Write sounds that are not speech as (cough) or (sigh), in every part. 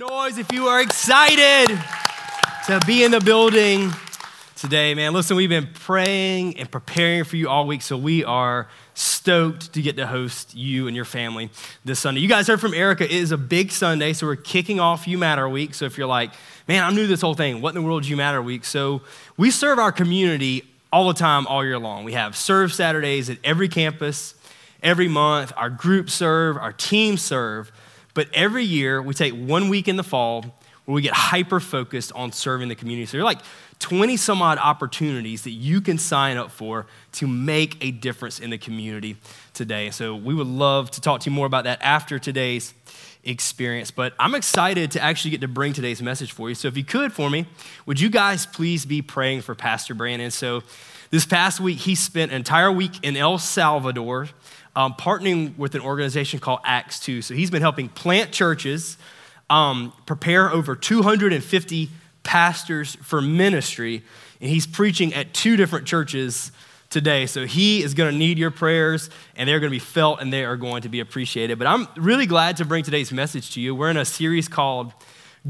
noise if you are excited to be in the building today, man. Listen, we've been praying and preparing for you all week, so we are stoked to get to host you and your family this Sunday. You guys heard from Erica. It is a big Sunday, so we're kicking off You Matter Week. So if you're like, man, I'm new to this whole thing, what in the world is You Matter Week? So we serve our community all the time, all year long. We have serve Saturdays at every campus, every month. Our groups serve, our teams serve. But every year, we take one week in the fall where we get hyper focused on serving the community. So there are like 20 some odd opportunities that you can sign up for to make a difference in the community today. So we would love to talk to you more about that after today's experience. But I'm excited to actually get to bring today's message for you. So if you could for me, would you guys please be praying for Pastor Brandon? So this past week, he spent an entire week in El Salvador. Um, partnering with an organization called Acts 2. So he's been helping plant churches, um, prepare over 250 pastors for ministry, and he's preaching at two different churches today. So he is going to need your prayers, and they're going to be felt and they are going to be appreciated. But I'm really glad to bring today's message to you. We're in a series called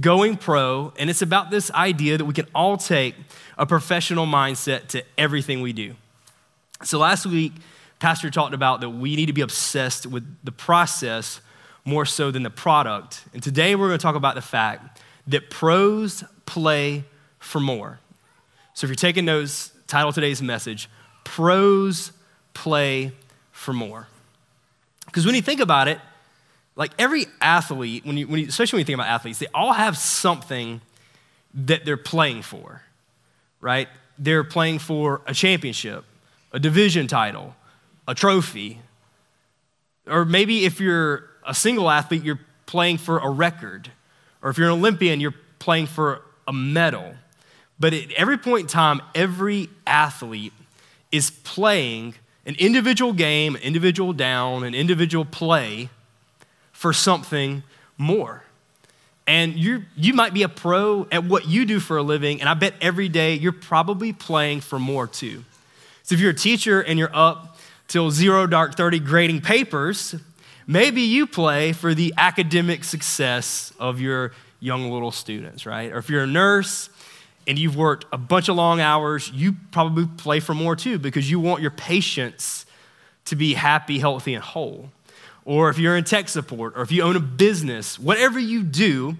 Going Pro, and it's about this idea that we can all take a professional mindset to everything we do. So last week, Pastor talked about that we need to be obsessed with the process more so than the product. And today we're going to talk about the fact that pros play for more. So if you're taking notes, title today's message Pros Play for More. Because when you think about it, like every athlete, when you, when you, especially when you think about athletes, they all have something that they're playing for, right? They're playing for a championship, a division title, a trophy. Or maybe if you're a single athlete, you're playing for a record. Or if you're an Olympian, you're playing for a medal. But at every point in time, every athlete is playing an individual game, an individual down, an individual play for something more. And you you might be a pro at what you do for a living, and I bet every day you're probably playing for more too. So if you're a teacher and you're up till zero dark 30 grading papers, maybe you play for the academic success of your young little students, right? Or if you're a nurse and you've worked a bunch of long hours, you probably play for more too because you want your patients to be happy, healthy, and whole. Or if you're in tech support, or if you own a business, whatever you do,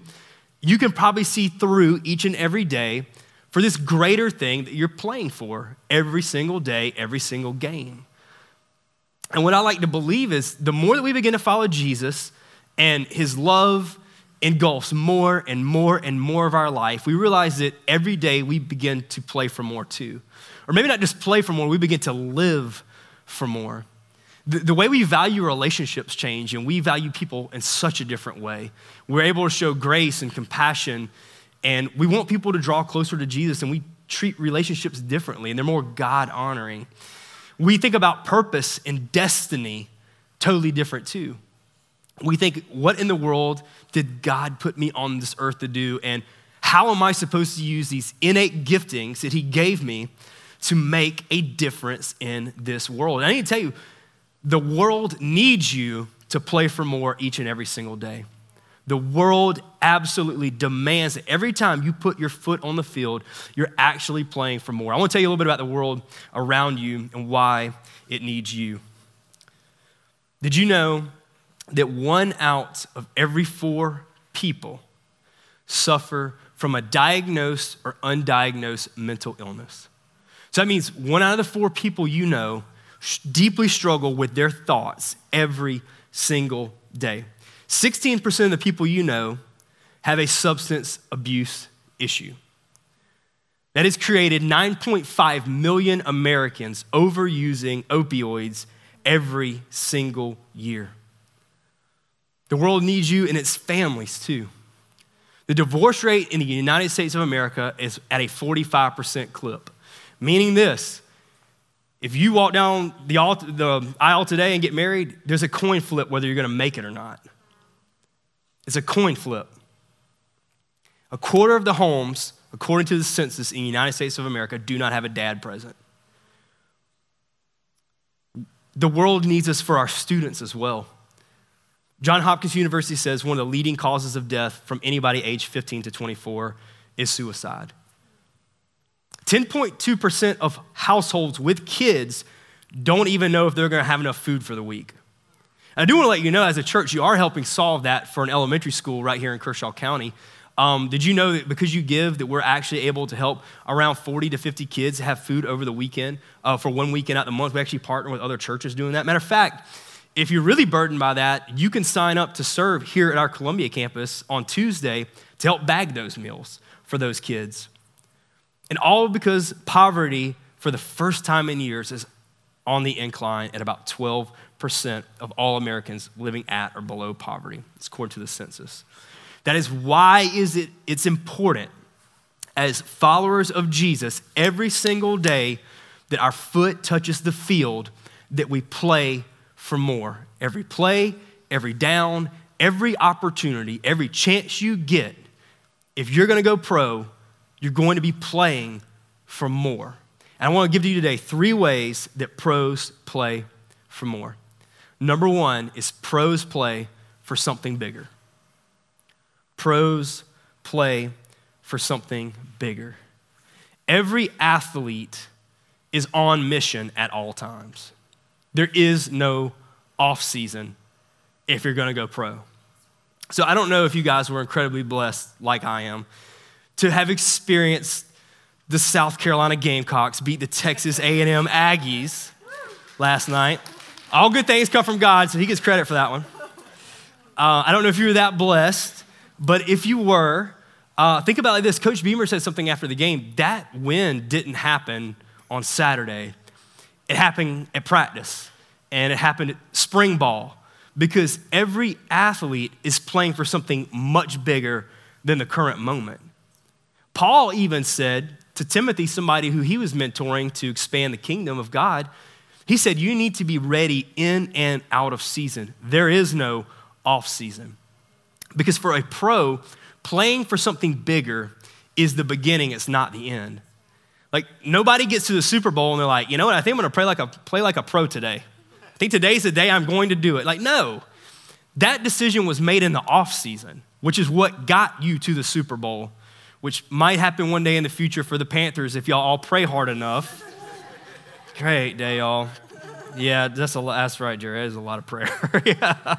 you can probably see through each and every day for this greater thing that you're playing for every single day, every single game. And what I like to believe is the more that we begin to follow Jesus and his love engulfs more and more and more of our life, we realize that every day we begin to play for more too. Or maybe not just play for more, we begin to live for more. The, the, way we value relationships change, and we value people in such a different way. We're able to show grace and compassion, and we want people to draw closer to Jesus, and we treat relationships differently, and they're more God honoring. We think about purpose and destiny totally different too we think, what in the world did God put me on this earth to do? And how am I supposed to use these innate giftings that He gave me to make a difference in this world? And I need to tell you, the world needs you to play for more each and every single day. The world absolutely demands that every time you put your foot on the field, you're actually playing for more. I want to tell you a little bit about the world around you and why it needs you. Did you know that one out of every four people suffer from a diagnosed or undiagnosed mental illness. So that means one out of the four people you know deeply struggle with their thoughts every single day. 16% of the people you know have a substance abuse issue. That has created 9.5 million Americans overusing opioids every single year. The world needs you and its families too. The divorce rate in the United States of America is at a 45% clip, meaning this if you walk down the aisle today and get married, there's a coin flip whether you're to make it or not. It's a coin flip. A quarter of the homes, according to the census in the United States of America, do not have a dad present. The world needs us for our students as well. John Hopkins University says one of the leading causes of death from anybody aged 15 to 24 is suicide. 10.2% of households with kids don't even know if they're going to have enough food for the week. I do want to let you know, as a church, you are helping solve that for an elementary school right here in Kershaw County. Um, did you know that because you give, that we're actually able to help around 40 to 50 kids have food over the weekend uh, for one weekend out the month? We actually partner with other churches doing that. Matter of fact, if you're really burdened by that, you can sign up to serve here at our Columbia campus on Tuesday to help bag those meals for those kids. And all because poverty, for the first time in years, is on the incline at about 12% of all Americans living at or below poverty. It's according to the census. That is why is it it's important as followers of Jesus every single day that our foot touches the field that we play for more. Every play, every down, every opportunity, every chance you get, if you're going to go pro, you're going to be playing for more. And I want to give to you today three ways that pros play for more. Number one is pros play for something bigger. Pros play for something bigger. Every athlete is on mission at all times. There is no off season if you're going to go pro. So I don't know if you guys were incredibly blessed like I am to have experienced the South Carolina Gamecocks beat the Texas A&M Aggies last night. All good things come from God, so he gets credit for that one. Uh, I don't know if you were that blessed, but if you were, uh, think about like this. Coach Beamer said something after the game. That win didn't happen on Saturday. It happened at practice, and it happened at spring ball because every athlete is playing for something much bigger than the current moment. Paul even said to Timothy, somebody who he was mentoring to expand the kingdom of God, he said, You need to be ready in and out of season. There is no off season. Because for a pro, playing for something bigger is the beginning, it's not the end. Like nobody gets to the Super Bowl and they're like, you know what, I think I'm gonna play like a play like a pro today. I think today's the day I'm going to do it. Like, no. That decision was made in the off season, which is what got you to the Super Bowl which might happen one day in the future for the Panthers if y'all all pray hard enough. Great day, y'all. Yeah, that's, a, that's right, Jared. That is a lot of prayer. (laughs) yeah.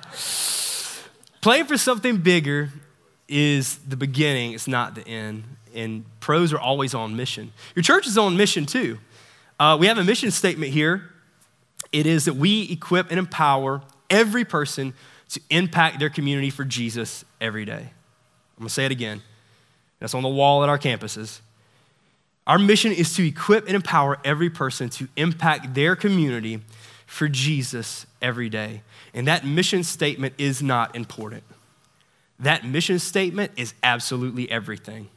Playing for something bigger is the beginning, it's not the end. And pros are always on mission. Your church is on mission too. Uh, we have a mission statement here. It is that we equip and empower every person to impact their community for Jesus every day. I'm gonna say it again. That's on the wall at our campuses. Our mission is to equip and empower every person to impact their community for Jesus every day. And that mission statement is not important. That mission statement is absolutely everything.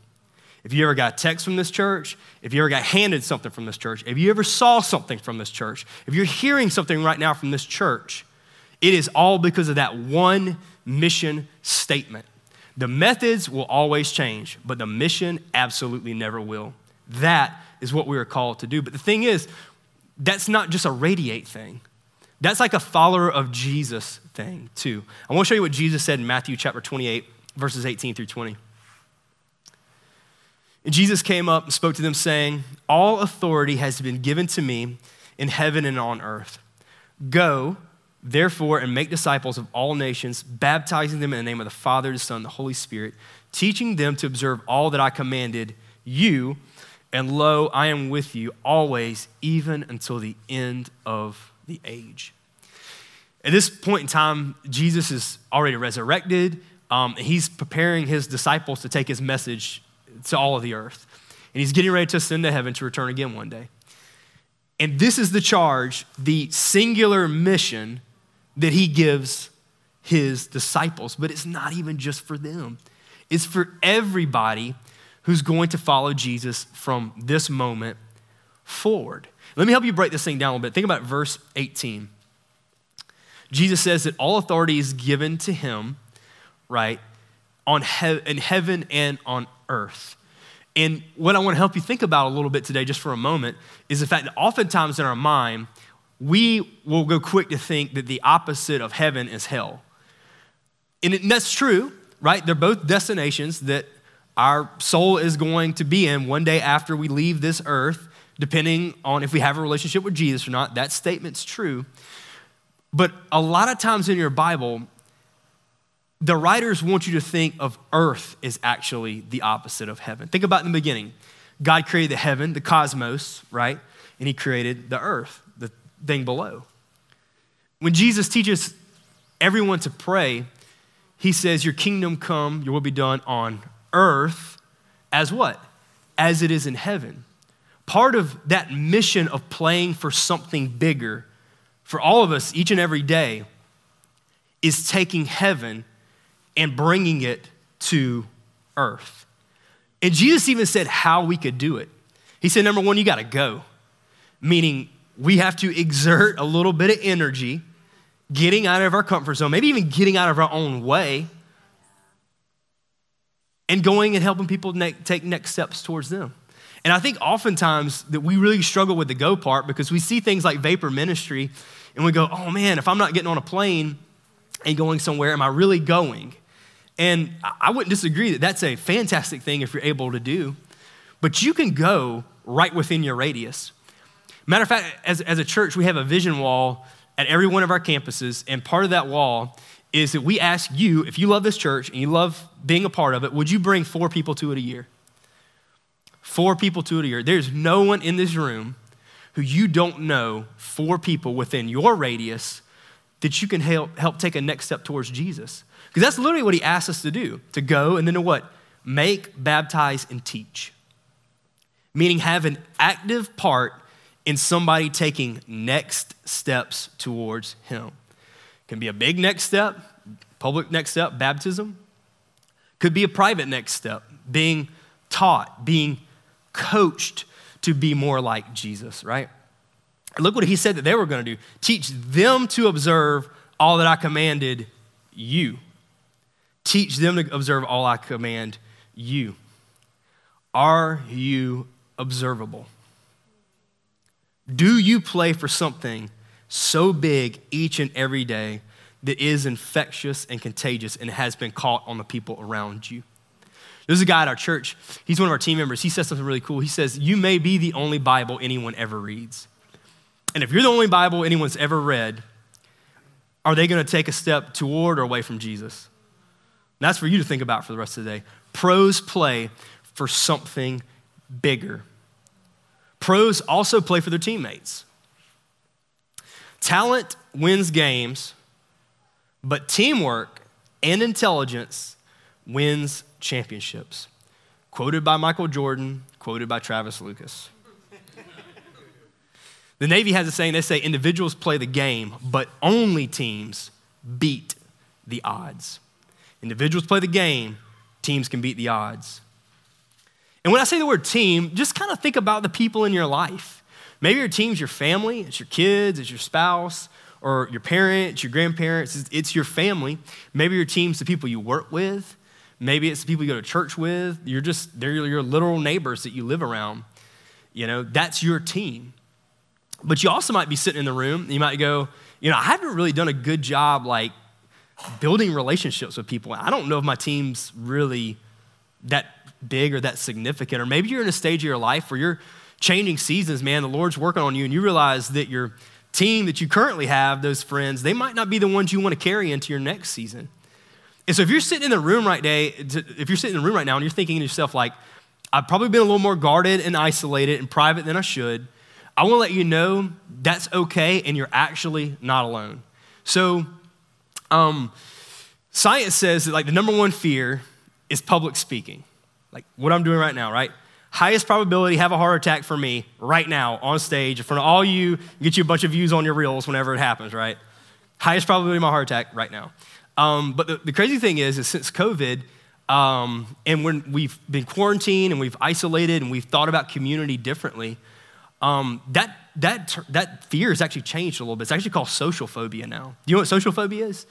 If you ever got text from this church, if you ever got handed something from this church, if you ever saw something from this church, if you're hearing something right now from this church, it is all because of that one mission statement. The methods will always change, but the mission absolutely never will. That is what we are called to do. But the thing is, that's not just a Radiate thing. That's like a follower of Jesus thing, too. I want to show you what Jesus said in Matthew chapter 28, verses 18 through 20. And Jesus came up and spoke to them, saying, All authority has been given to me in heaven and on earth. Go, Therefore, and make disciples of all nations, baptizing them in the name of the Father, the Son, and the Holy Spirit, teaching them to observe all that I commanded you. And lo, I am with you always, even until the end of the age. At this point in time, Jesus is already resurrected. Um, he's preparing his disciples to take his message to all of the earth. And he's getting ready to ascend to heaven to return again one day. And this is the charge, the singular mission that he gives his disciples. But it's not even just for them, it's for everybody who's going to follow Jesus from this moment forward. Let me help you break this thing down a little bit. Think about verse 18. Jesus says that all authority is given to him, right, on he- in heaven and on earth. And what I want to help you think about a little bit today, just for a moment, is the fact that oftentimes in our mind, we will go quick to think that the opposite of heaven is hell. And that's true, right? They're both destinations that our soul is going to be in one day after we leave this earth, depending on if we have a relationship with Jesus or not. That statement's true. But a lot of times in your Bible, the writers want you to think of earth as actually the opposite of heaven. Think about in the beginning. God created the heaven, the cosmos, right? And he created the earth, the thing below. When Jesus teaches everyone to pray, he says, Your kingdom come, your will be done on earth as what? As it is in heaven. Part of that mission of playing for something bigger for all of us each and every day is taking heaven and bringing it to earth. And Jesus even said how we could do it. He said, number one, you got to go, meaning we have to exert a little bit of energy, getting out of our comfort zone, maybe even getting out of our own way, and going and helping people ne- take next steps towards them. And I think oftentimes that we really struggle with the go part because we see things like vapor ministry and we go, oh man, if I'm not getting on a plane and going somewhere, am I really going? And I wouldn't disagree that that's a fantastic thing if you're able to do, but you can go right within your radius. Matter of fact, as, as a church, we have a vision wall at every one of our campuses, and part of that wall is that we ask you, if you love this church and you love being a part of it, would you bring four people to it a year? Four people to it a year. There's no one in this room who you don't know, four people within your radius that you can help, help take a next step towards Jesus. Because that's literally what he asks us to do to go and then to what? Make, baptize, and teach. Meaning have an active part in somebody taking next steps towards him. Can be a big next step, public next step, baptism. Could be a private next step, being taught, being coached to be more like Jesus, right? look what he said that they were going to do teach them to observe all that I commanded you. Teach them to observe all I command you. Are you observable? Do you play for something so big each and every day that is infectious and contagious and has been caught on the people around you? There's a guy at our church, he's one of our team members. He says something really cool. He says, You may be the only Bible anyone ever reads. And if you're the only Bible anyone's ever read, are they going to take a step toward or away from Jesus? that's for you to think about for the rest of the day. Pros play for something bigger. Pros also play for their teammates. Talent wins games, but teamwork and intelligence wins championships. Quoted by Michael Jordan, quoted by Travis Lucas. the Navy has a saying they say individuals play the game, but only teams beat the odds. Individuals play the game, teams can beat the odds. And when I say the word team, just kind of think about the people in your life. Maybe your team's your family, it's your kids, it's your spouse, or your parents, your grandparents, it's your family. Maybe your team's the people you work with. Maybe it's the people you go to church with. You're just, they're your literal neighbors that you live around. You know, that's your team. But you also might be sitting in the room, you might go, you know, I haven't really done a good job like building relationships with people. I don't know if my team's really that big or that significant. Or maybe you're in a stage of your life where you're changing seasons, man. The Lord's working on you, and you realize that your team that you currently have, those friends, they might not be the ones you want to carry into your next season. And so if you're sitting in the room right day, if you're sitting in the room right now and you're thinking to yourself, like, I've probably been a little more guarded and isolated and private than I should, I want to let you know that's okay and you're actually not alone. So um, science says that like the number one fear is public speaking, like what I'm doing right now, right? Highest probability have a heart attack for me right now on stage in front of all you, get you a bunch of views on your reels whenever it happens, right? Highest probability my heart attack right now. Um, but the, the, crazy thing is, is since COVID, um, and when we've been quarantined and we've isolated and we've thought about community differently, um, that, that, that fear has actually changed a little bit. It's actually called social phobia now. Do you know what social phobia is?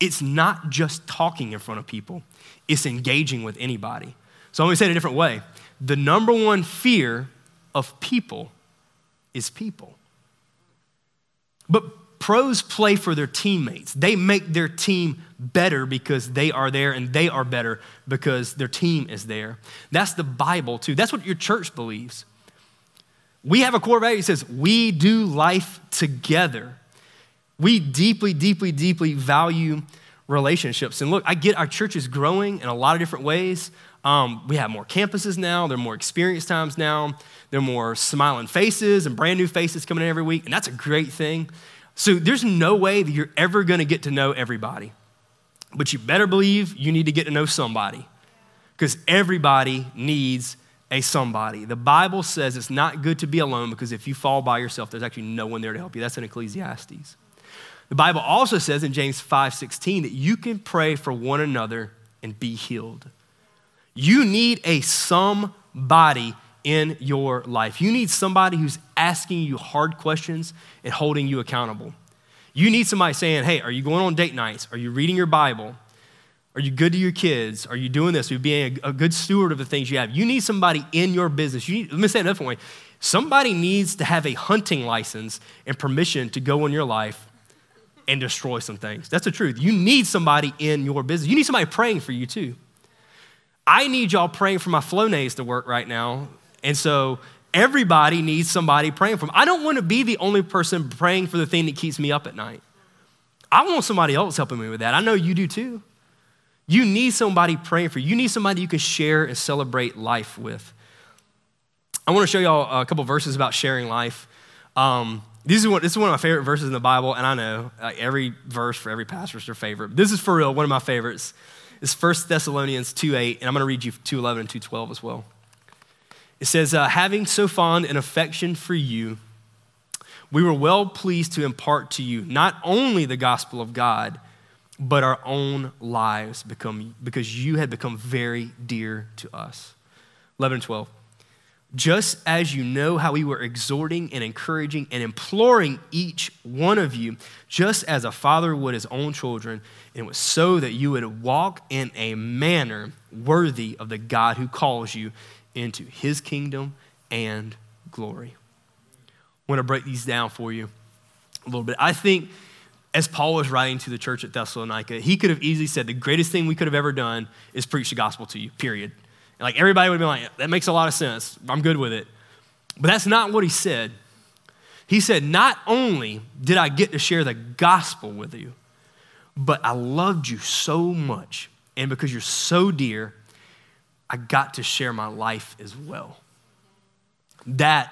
It's not just talking in front of people, it's engaging with anybody. So I'm gonna say it a different way. The number one fear of people is people. But pros play for their teammates. They make their team better because they are there, and they are better because their team is there. That's the Bible, too. That's what your church believes. We have a core value that says we do life together. We deeply, deeply, deeply value relationships. And look, I get our church is growing in a lot of different ways. Um, we have more campuses now, there are more experience times now, there are more smiling faces and brand new faces coming in every week, and that's a great thing. So there's no way that you're ever gonna get to know everybody. But you better believe you need to get to know somebody because everybody needs a somebody. The Bible says it's not good to be alone because if you fall by yourself, there's actually no one there to help you. That's in Ecclesiastes. The Bible also says in James 5:16 that you can pray for one another and be healed. You need a somebody in your life. You need somebody who's asking you hard questions and holding you accountable. You need somebody saying, Hey, are you going on date nights? Are you reading your Bible? Are you good to your kids? Are you doing this? Are you being a, good steward of the things you have? You need somebody in your business. You need, let me say it another way. Somebody needs to have a hunting license and permission to go in your life and destroy some things. That's the truth. You need somebody in your business. You need somebody praying for you too. I need y'all praying for my Flonase to work right now. And so everybody needs somebody praying for me. I don't want to be the only person praying for the thing that keeps me up at night. I want somebody else helping me with that. I know you do too. You need somebody praying for you. You need somebody you can share and celebrate life with. I want to show y'all a couple verses about sharing life. Um, this, is one, this is one of my favorite verses in the Bible, and I know like, every verse for every pastor is their favorite. This is for real, one of my favorites. It's 1 Thessalonians 2 8, and I'm going to read you 2.11 and 2.12 as well. It says, uh, Having so fond an affection for you, we were well pleased to impart to you not only the gospel of God, but our own lives become, because you had become very dear to us. 11 and 12. Just as you know how we were exhorting and encouraging and imploring each one of you, just as a father would his own children, and it was so that you would walk in a manner worthy of the God who calls you into his kingdom and glory. I want to break these down for you a little bit. I think as Paul was writing to the church at Thessalonica, he could have easily said, The greatest thing we could have ever done is preach the gospel to you, period. And like everybody would be like, That makes a lot of sense. I'm good with it. But that's not what he said. He said, Not only did I get to share the gospel with you, but I loved you so much. And because you're so dear, I got to share my life as well. That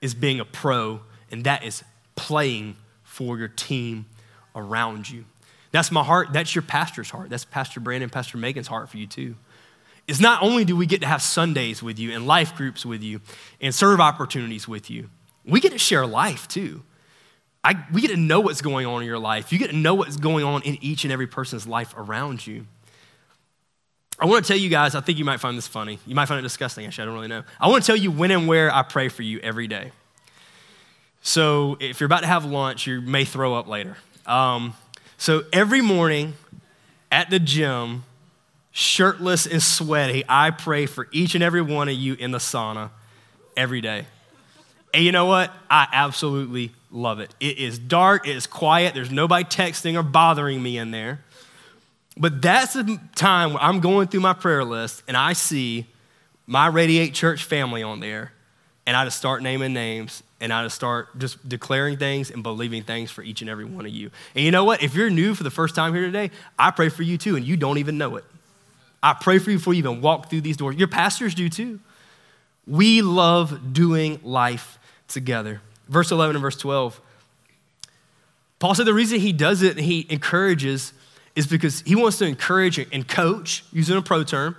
is being a pro, and that is playing for your team around you. That's my heart. That's your pastor's heart. That's Pastor Brandon, Pastor Megan's heart for you too. It's not only do we get to have Sundays with you and life groups with you and serve opportunities with you, we get to share life too. I, we get to know what's going on in your life. You get to know what's going on in each and every person's life around you. I want to tell you guys, I think you might find this funny. You might find it disgusting, actually, I don't really know. I want to tell you when and where I pray for you every day. So if you're about to have lunch, you may throw up later. Um, so every morning at the gym, shirtless and sweaty, I pray for each and every one of you in the sauna every day. And you know what? I absolutely love it. It is dark, it is quiet, there's nobody texting or bothering me in there. But that's the time where I'm going through my prayer list and I see my Radiate Church family on there, and I just start naming names and I just start just declaring things and believing things for each and every one of you. And you know what? If you're new for the first time here today, I pray for you too, and you don't even know it. I pray for you before you even walk through these doors. Your pastors do too. We love doing life together. Verse 11 and verse 12. Paul said the reason he does it and he encourages is because he wants to encourage and coach, using a pro term,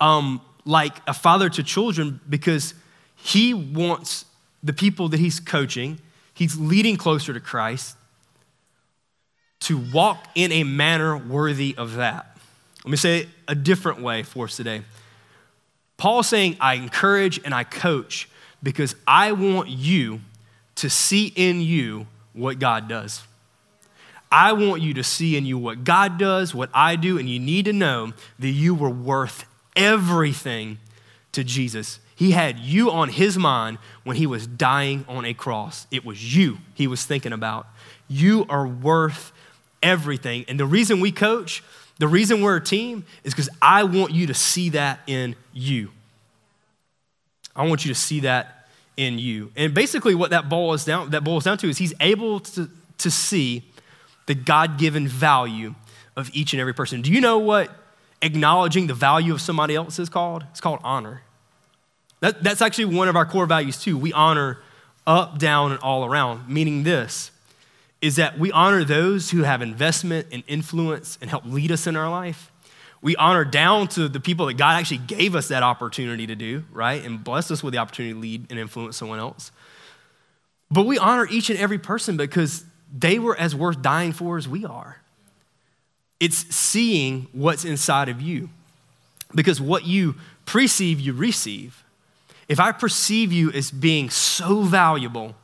um, like a father to children, because he wants the people that he's coaching, he's leading closer to Christ, to walk in a manner worthy of that. Let me say it a different way for us today. Paul's saying, I encourage and I coach because I want you to see in you what God does. I want you to see in you what God does, what I do, and you need to know that you were worth everything to Jesus. He had you on his mind when he was dying on a cross. It was you he was thinking about. You are worth everything. And the reason we coach, the reason we're a team, is because I want you to see that in you. I want you to see that in you. And basically, what that boils down, that boils down to is he's able to, to see the God given value of each and every person. Do you know what acknowledging the value of somebody else is called? It's called honor. That, that's actually one of our core values, too. We honor up, down, and all around, meaning this is that we honor those who have investment and influence and help lead us in our life. We honor down to the people that God actually gave us that opportunity to do, right? And blessed us with the opportunity to lead and influence someone else. But we honor each and every person because they were as worth dying for as we are. It's seeing what's inside of you. Because what you perceive, you receive. If I perceive you as being so valuable,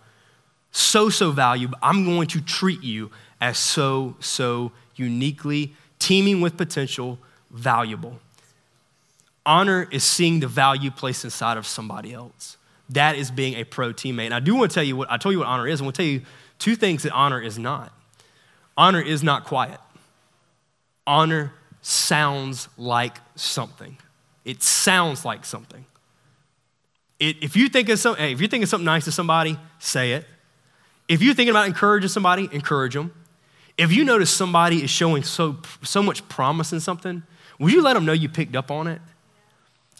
so, so valuable, I'm going to treat you as so, so uniquely, teeming with potential, valuable. Honor is seeing the value placed inside of somebody else. That is being a pro teammate. And I do want to tell you what I told you what honor is. I want to tell you two things that honor is not. Honor is not quiet. Honor sounds like something. It sounds like something. It, if you think of some, hey, if you're thinking something nice to somebody, say it. If you're thinking about encouraging somebody, encourage them. If you notice somebody is showing so, so much promise in something, would you let them know you picked up on it?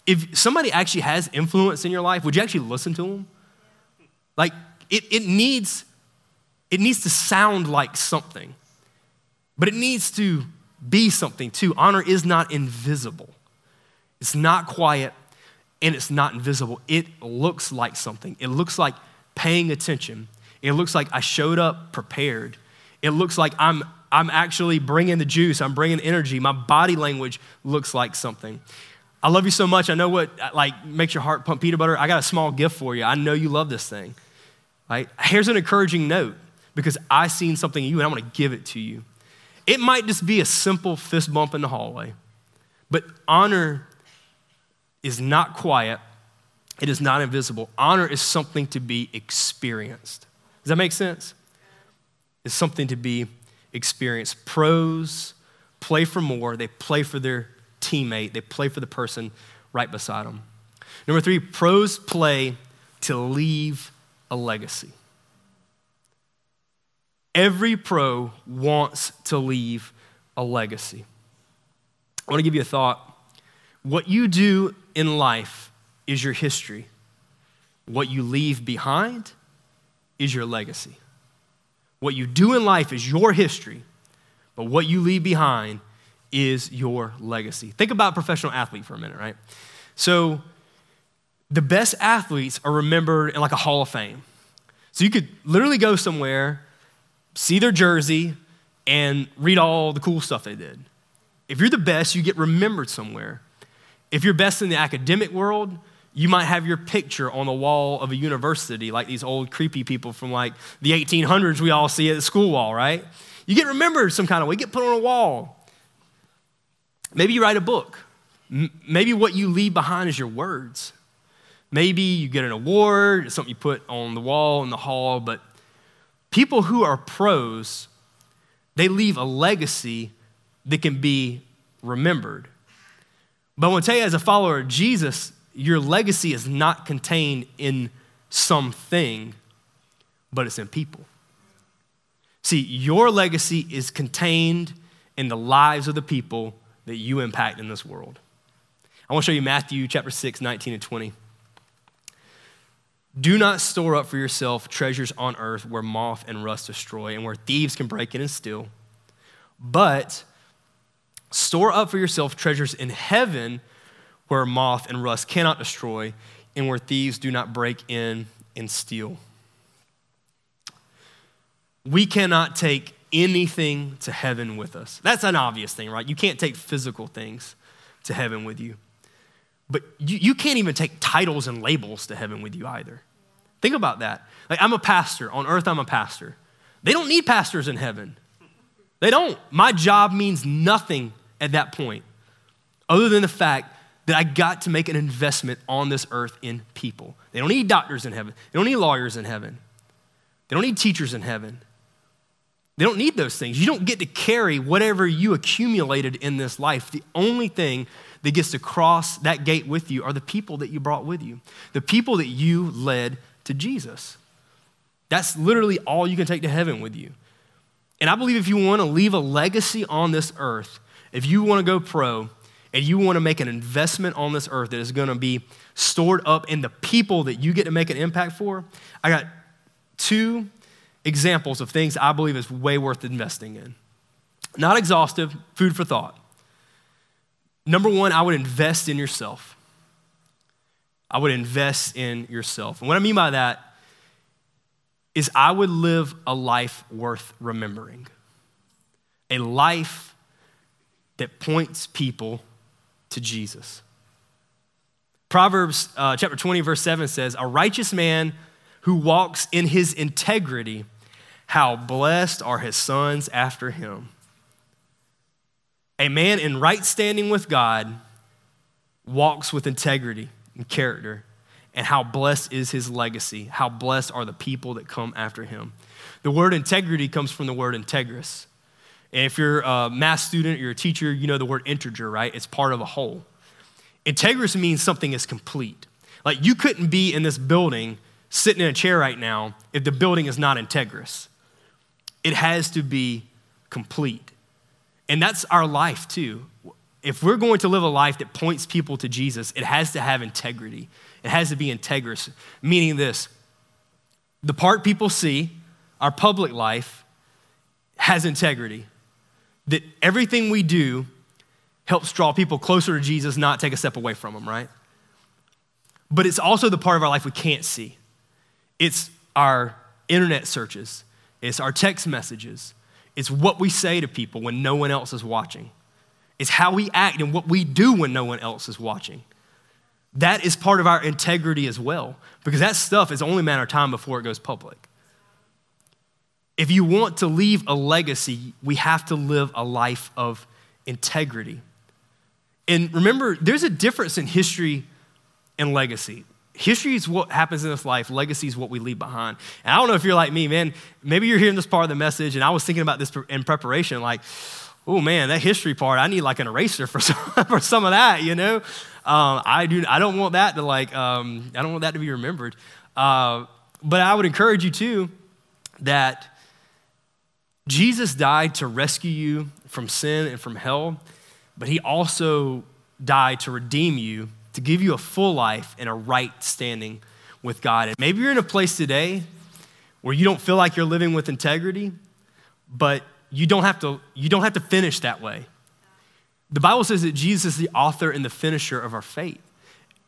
If somebody actually has influence in your life, would you actually listen to them? Like, it, it, needs, it needs to sound like something, but it needs to be something too. Honor is not invisible, it's not quiet, and it's not invisible. It looks like something. It looks like paying attention it looks like I showed up prepared. It looks like I'm, I'm actually bringing the juice, I'm bringing energy. My body language looks like something. I love you so much. I know what like makes your heart pump peanut butter. I got a small gift for you. I know you love this thing. Right? Here's an encouraging note because I seen something in you and I want to give it to you. It might just be a simple fist bump in the hallway, but honor is not quiet. It is not invisible. Honor is something to be experienced. Does that make sense? It's something to be experienced. Pros play for more, they play for their teammate, they play for the person right beside them. Number three, pros play to leave a legacy. Every pro wants to leave a legacy. I want to give you a thought. What you do in life is your history. What you leave behind is your legacy. What you do in life is your history, but what you leave behind is your legacy. Think about professional athlete for a minute, right? So, the best athletes are remembered in like a hall of fame. So, you could literally go somewhere, see their jersey, and read all the cool stuff they did. If you're the best, you get remembered somewhere. If you're best in the academic world, you might have your picture on the wall of a university, like these old creepy people from like the 1800s we all see at the school wall, right? You get remembered some kind of way, you get put on a wall. Maybe you write a book. Maybe what you leave behind is your words. Maybe you get an award, it's something you put on the wall in the hall, but people who are pros, they leave a legacy that can be remembered. But I want to tell you, as a follower of Jesus, your legacy is not contained in something, but it's in people. See, your legacy is contained in the lives of the people that you impact in this world. I want to show you Matthew chapter 6, 19 and 20. Do not store up for yourself treasures on earth where moth and rust destroy and where thieves can break in and steal. But store up for yourself treasures in heaven where moth and rust cannot destroy, and where thieves do not break in and steal. We cannot take anything to heaven with us. That's an obvious thing, right? You can't take physical things to heaven with you. But you, you can't even take titles and labels to heaven with you either. Think about that. Like, I'm a pastor. On earth, I'm a pastor. They don't need pastors in heaven. They don't. My job means nothing at that point, other than the fact that I got to make an investment on this earth in people. They don't need doctors in heaven, they don't need lawyers in heaven, they don't need teachers in heaven. They don't need those things. You don't get to carry whatever you accumulated in this life. The only thing that gets to cross that gate with you are the people that you brought with you, the people that you led to Jesus. That's literally all you can take to heaven with you. And I believe if you want to leave a legacy on this earth, if you want to go pro, and you want to make an investment on this earth that is going to be stored up in the people that you get to make an impact for, I got two examples of things I believe is way worth investing in. Not exhaustive, food for thought. Number one, I would invest in yourself. I would invest in yourself. And what I mean by that is I would live a life worth remembering, a life that points people to Jesus. Proverbs uh, chapter 20, verse 7 says, A righteous man who walks in his integrity, how blessed are his sons after him. A man in right standing with God walks with integrity and character, and how blessed is his legacy. How blessed are the people that come after him. The word integrity comes from the word integris. If you're a math student, you're a teacher, you know the word integer, right? It's part of a whole. Integris means something is complete. Like you couldn't be in this building sitting in a chair right now if the building is not integrous. It has to be complete. And that's our life too. If we're going to live a life that points people to Jesus, it has to have integrity. It has to be integrous, meaning this the part people see, our public life, has integrity that everything we do helps draw people closer to Jesus, not take a step away from him, right? But it's also the part of our life we can't see. It's our internet searches, it's our text messages, it's what we say to people when no one else is watching, it's how we act and what we do when no one else is watching. That is part of our integrity as well, because that stuff is only a matter of time before it goes public. If you want to leave a legacy, we have to live a life of integrity. And remember, there's a difference in history and legacy. History is what happens in this life, legacy is what we leave behind. And I don't know if you're like me, man, maybe you're hearing this part of the message, and I was thinking about this in preparation, like, oh man, that history part, I need like an eraser for (laughs) some, for some of that, you know? Um, I, do, I don't want that to like, um, I don't want that to be remembered. Uh, but I would encourage you too that Jesus died to rescue you from sin and from hell, but he also died to redeem you, to give you a full life and a right standing with God. And maybe you're in a place today where you don't feel like you're living with integrity, but you don't have to, you don't have to finish that way. The Bible says that Jesus is the author and the finisher of our faith.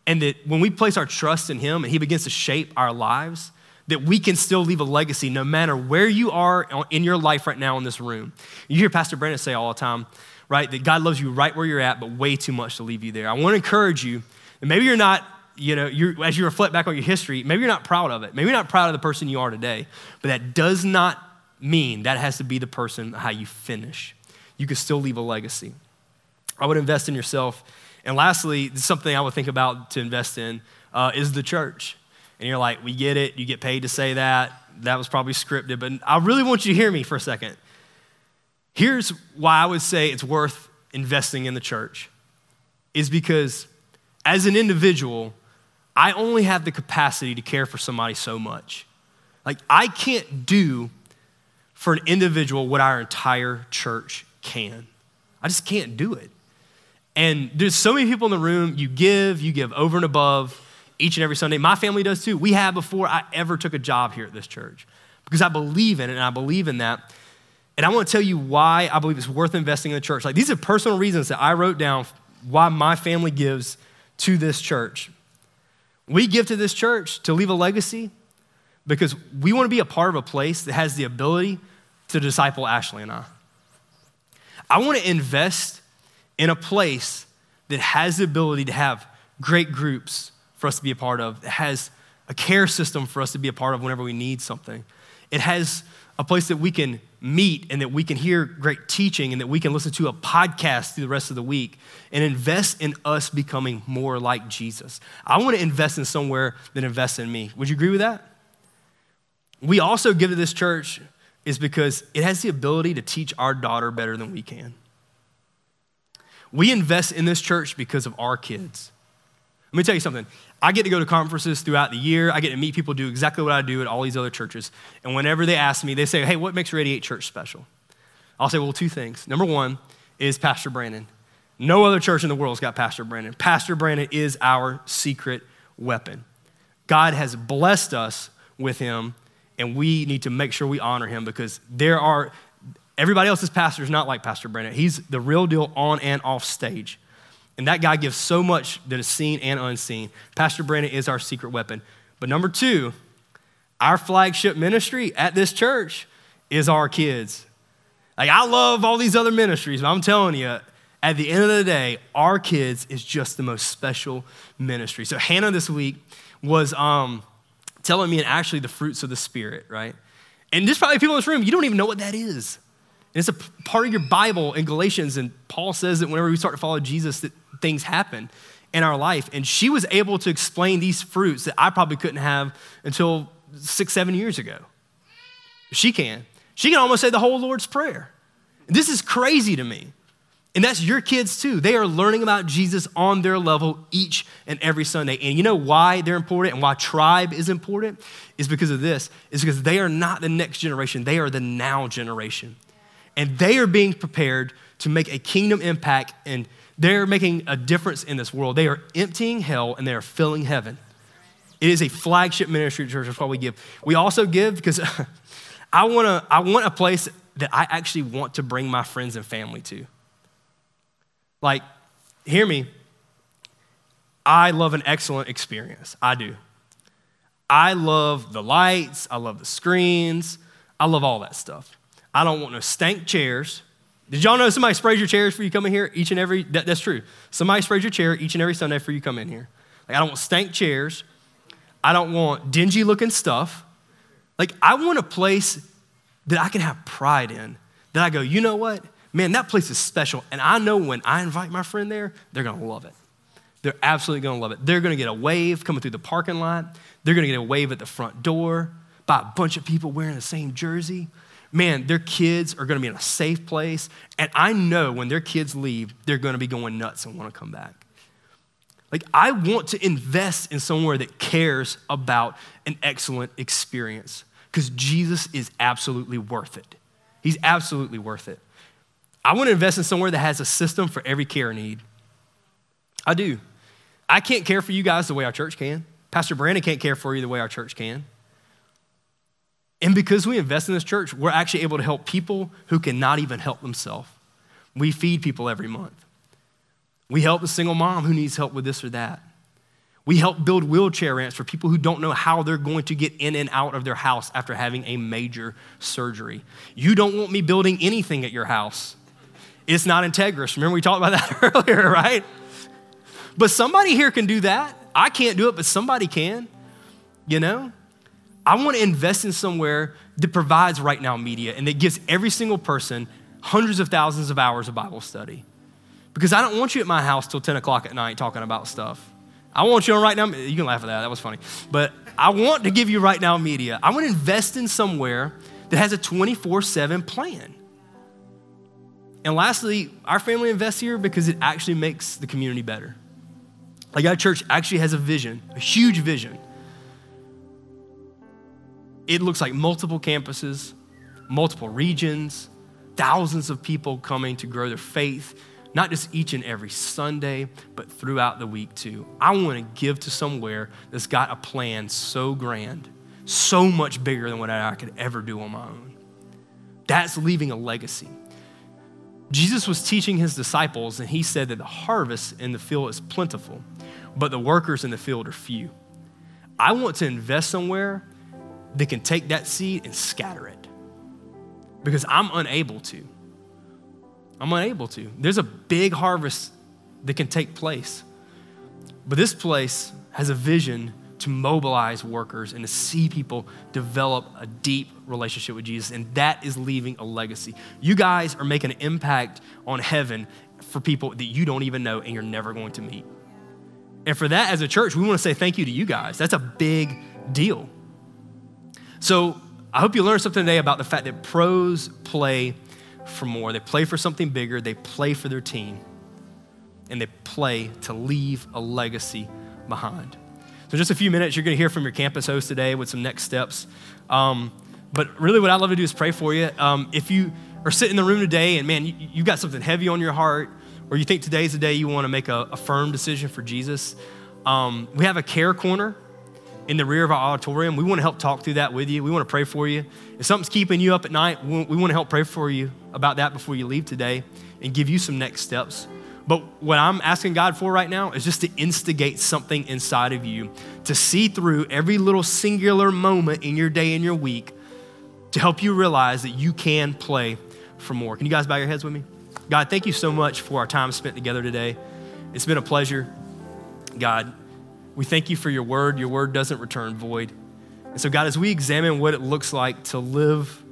And that when we place our trust in him and he begins to shape our lives, that we can still leave a legacy no matter where you are in your life right now in this room. You hear Pastor Brandon say all the time, right, that God loves you right where you're at, but way too much to leave you there. I want to encourage you, maybe you're not, you know, you're, as you reflect back on your history, maybe you're not proud of it. Maybe you're not proud of the person you are today, but that does not mean that has to be the person how you finish. You can still leave a legacy. I would invest in yourself. And lastly, something I would think about to invest in uh, is the church and you're like, we get it, you get paid to say that. That was probably scripted, but I really want you to hear me for a second. Here's why I would say it's worth investing in the church is because as an individual, I only have the capacity to care for somebody so much. Like, I can't do for an individual what our entire church can. I just can't do it. And there's so many people in the room, you give, you give over and above each and every Sunday. My family does too. We have before I ever took a job here at this church because I believe in it and I believe in that. And I want to tell you why I believe it's worth investing in the church. Like these are personal reasons that I wrote down why my family gives to this church. We give to this church to leave a legacy because we want to be a part of a place that has the ability to disciple Ashley and I. I want to invest in a place that has the ability to have great groups for us to be a part of. It has a care system for us to be a part of whenever we need something. It has a place that we can meet and that we can hear great teaching and that we can listen to a podcast through the rest of the week and invest in us becoming more like Jesus. I want to invest in somewhere that invests in me. Would you agree with that? We also give to this church is because it has the ability to teach our daughter better than we can. We invest in this church because of our kids. Let me tell you something. I get to go to conferences throughout the year. I get to meet people do exactly what I do at all these other churches. And whenever they ask me, they say, hey, what makes Radiate Church special? I'll say, well, two things. Number one is Pastor Brandon. No other church in the world's got Pastor Brandon. Pastor Brandon is our secret weapon. God has blessed us with him, and we need to make sure we honor him because there are, everybody else's pastor is not like Pastor Brandon. He's the real deal on and off stage. And that guy gives so much that is seen and unseen. Pastor Brandon is our secret weapon. But number two, our flagship ministry at this church is our kids. Like, I love all these other ministries, but I'm telling you, at the end of the day, our kids is just the most special ministry. So, Hannah this week was um, telling me, and actually, the fruits of the Spirit, right? And there's probably people in this room, you don't even know what that is. And it's a part of your Bible in Galatians, and Paul says that whenever we start to follow Jesus, that things happen in our life. And she was able to explain these fruits that I probably couldn't have until six, seven years ago. She can. She can almost say the whole Lord's Prayer. This is crazy to me. And that's your kids too. They are learning about Jesus on their level each and every Sunday. And you know why they're important and why tribe is important? Is because of this. Is because they are not the next generation, they are the now generation. And they are being prepared to make a kingdom impact and they're making a difference in this world. They are emptying hell and they are filling heaven. It is a flagship ministry church. That's why we give. We also give because (laughs) I, wanna, I want a place that I actually want to bring my friends and family to. Like, hear me. I love an excellent experience. I do. I love the lights. I love the screens. I love all that stuff. I don't want no stank chairs. Did y'all know somebody sprays your chairs for you come in here each and every? That, that's true. Somebody sprays your chair each and every Sunday for you come in here. Like I don't want stank chairs. I don't want dingy looking stuff. Like I want a place that I can have pride in. That I go, you know what, man, that place is special, and I know when I invite my friend there, they're gonna love it. They're absolutely gonna love it. They're gonna get a wave coming through the parking lot. They're gonna get a wave at the front door by a bunch of people wearing the same jersey man, their kids are going to be in a safe place. And I know when their kids leave, they're going to be going nuts and want to come back. Like, I want to invest in somewhere that cares about an excellent experience because Jesus is absolutely worth it. He's absolutely worth it. I want to invest in somewhere that has a system for every care need. I do. I can't care for you guys the way our church can. Pastor Brandon can't care for you the way our church can. And because we invest in this church, we're actually able to help people who cannot even help themselves. We feed people every month. We help a single mom who needs help with this or that. We help build wheelchair ramps for people who don't know how they're going to get in and out of their house after having a major surgery. You don't want me building anything at your house. It's not integrous. Remember, we talked about that (laughs) earlier, right? But somebody here can do that. I can't do it, but somebody can, you know? I want to invest in somewhere that provides RightNow Media and that gives every single person hundreds of thousands of hours of Bible study. Because I don't want you at my house till 10 o'clock at night talking about stuff. I want you on right now. You can laugh at that. That was funny. But I want to give you RightNow Media. I want to invest in somewhere that has a 24 7 plan. And lastly, our family invests here because it actually makes the community better. Like our church actually has a vision, a huge vision it looks like multiple campuses, multiple regions, thousands of people coming to grow their faith, not just each and every Sunday, but throughout the week too. I want to give to somewhere that's got a plan so grand, so much bigger than what I could ever do on my own. That's leaving a legacy. Jesus was teaching his disciples, and he said that the harvest in the field is plentiful, but the workers in the field are few. I want to invest somewhere that can take that seed and scatter it. Because I'm unable to. I'm unable to. There's a big harvest that can take place. But this place has a vision to mobilize workers and to see people develop a deep relationship with Jesus. And that is leaving a legacy. You guys are making an impact on heaven for people that you don't even know and you're never going to meet. And for that, as a church, we want to say thank you to you guys. That's a big deal. So I hope you learned something today about the fact that pros play for more. They play for something bigger, they play for their team, and they play to leave a legacy behind. So, just a few minutes, you're going to hear from your campus host today with some next steps. Um, but really, what I'd love to do is pray for you. Um, if you are sitting in the room today and man, you, you got something heavy on your heart, or you think today's the day you want to make a, a firm decision for Jesus, um, we have a care corner in the rear of our auditorium. We want to help talk through that with you. We want to pray for you. If something's keeping you up at night, we want to help pray for you about that before you leave today and give you some next steps. But what I'm asking God for right now is just to instigate something inside of you to see through every little singular moment in your day and your week to help you realize that you can play for more. Can you guys bow your heads with me? God, thank you so much for our time spent together today. It's been a pleasure. God, we thank you for your word. Your word doesn't return void. And so, God, as we examine what it looks like to live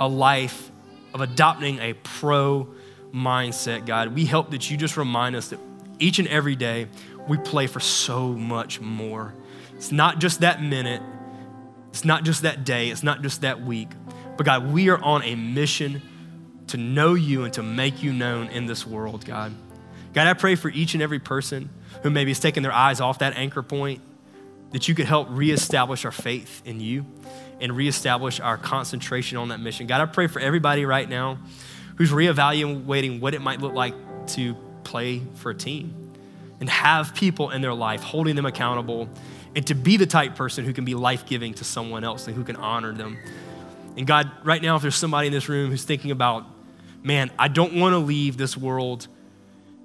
a life of adopting a pro mindset, God, we hope that you just remind us that each and every day we play for so much more. It's not just that minute, it's not just that day, it's not just that week, but God, we are on a mission to know you and to make you known in this world, God. God, I pray for each and every person who maybe is taking their eyes off that anchor point, that you could help reestablish our faith in you and reestablish our concentration on that mission. God, I pray for everybody right now who's reevaluating what it might look like to play for a team and have people in their life holding them accountable and to be the type person who can be life giving to someone else and who can honor them. And God, right now, if there's somebody in this room who's thinking about, man, I don't want to leave this world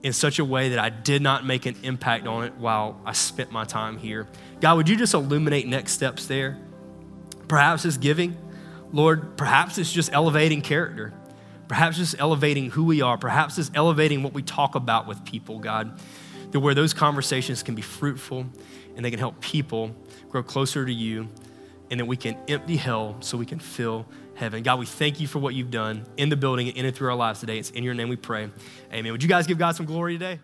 in such a way that I did not make an impact on it while I spent my time here. God, would you just illuminate next steps there? Perhaps it's giving. Lord, perhaps it's just elevating character. Perhaps it's elevating who we are. Perhaps it's elevating what we talk about with people, God, that where those conversations can be fruitful and they can help people grow closer to you and that we can empty hell so we can fill heaven. God, we thank you for what you've done in the building and in and through our lives today. It's in your name we pray. Amen. Would you guys give God some glory today?